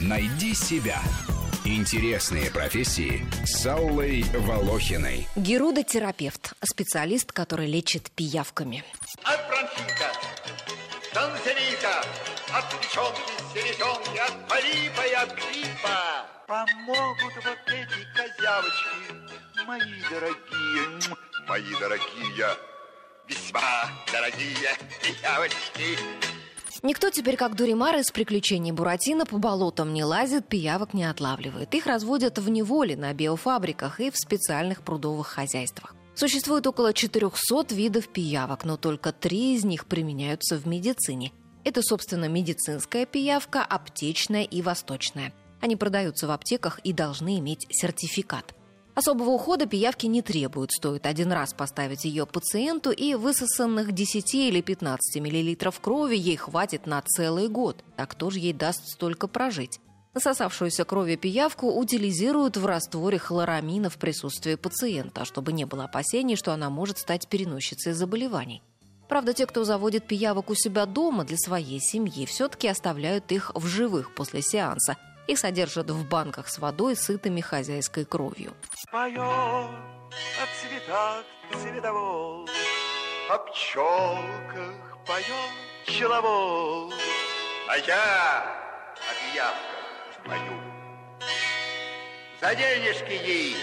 Найди себя. Интересные профессии с Аллой Волохиной. Герудотерапевт. Специалист, который лечит пиявками. От бронхита, танзелита, от печенки, селезенки, от полипа и от гриппа. Помогут вот эти козявочки, мои дорогие, мои дорогие, весьма дорогие пиявочки. Никто теперь, как Дуримар из приключений Буратино, по болотам не лазит, пиявок не отлавливает. Их разводят в неволе на биофабриках и в специальных прудовых хозяйствах. Существует около 400 видов пиявок, но только три из них применяются в медицине. Это, собственно, медицинская пиявка, аптечная и восточная. Они продаются в аптеках и должны иметь сертификат. Особого ухода пиявки не требуют. Стоит один раз поставить ее пациенту, и высосанных 10 или 15 мл крови ей хватит на целый год. Так кто же ей даст столько прожить? Насосавшуюся крови пиявку утилизируют в растворе хлорамина в присутствии пациента, чтобы не было опасений, что она может стать переносчицей заболеваний. Правда, те, кто заводит пиявок у себя дома для своей семьи, все-таки оставляют их в живых после сеанса – их содержат в банках с водой, сытыми хозяйской кровью. Поет цветах цветовол, о пчелках поет пчеловол. А я о пиявках пою. За денежки ей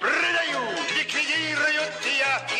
продаю, ликвидируют пиявки,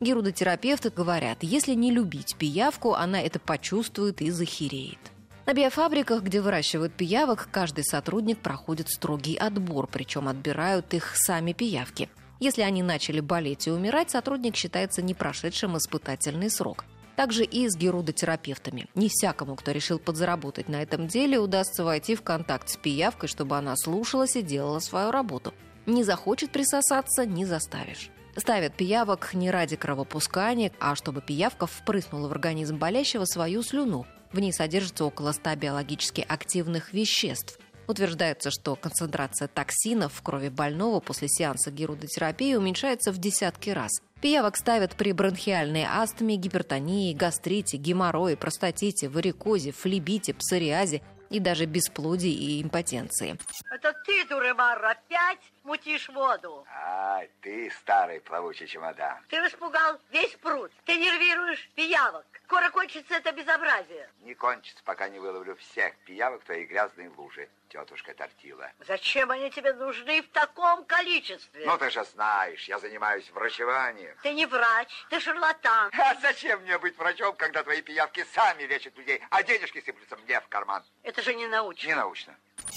Герудотерапевты говорят, если не любить пиявку, она это почувствует и захереет. На биофабриках, где выращивают пиявок, каждый сотрудник проходит строгий отбор, причем отбирают их сами пиявки. Если они начали болеть и умирать, сотрудник считается не прошедшим испытательный срок. Также и с герудотерапевтами. Не всякому, кто решил подзаработать на этом деле, удастся войти в контакт с пиявкой, чтобы она слушалась и делала свою работу. Не захочет присосаться – не заставишь. Ставят пиявок не ради кровопускания, а чтобы пиявка впрыснула в организм болящего свою слюну. В ней содержится около 100 биологически активных веществ. Утверждается, что концентрация токсинов в крови больного после сеанса герудотерапии уменьшается в десятки раз. Пиявок ставят при бронхиальной астме, гипертонии, гастрите, геморрое, простатите, варикозе, флебите, псориазе и даже бесплодии и импотенции. Это ты, Дуремар, опять мутишь воду. Ай, ты старый плавучий чемодан. Ты распугал весь пруд. Ты нервируешь пиявок. Скоро кончится это безобразие. Не кончится, пока не выловлю всех пиявок твоей грязной луже, тетушка Тортила. Зачем они тебе нужны в таком количестве? Ну, ты же знаешь, я занимаюсь врачеванием. Ты не врач, ты шарлатан. А зачем мне быть врачом, когда твои пиявки сами лечат людей, а денежки сыплются мне в карман? Это же не научно. Не научно.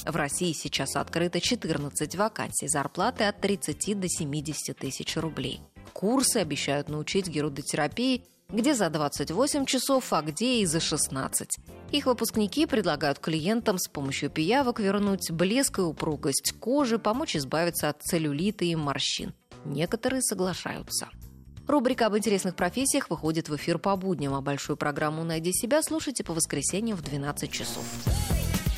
В России сейчас открыто 14 вакансий, зарплаты от 30 до 70 тысяч рублей. Курсы обещают научить герудотерапии где за 28 часов, а где и за 16. Их выпускники предлагают клиентам с помощью пиявок вернуть блеск и упругость кожи, помочь избавиться от целлюлита и морщин. Некоторые соглашаются. Рубрика об интересных профессиях выходит в эфир по будням, а большую программу «Найди себя» слушайте по воскресеньям в 12 часов.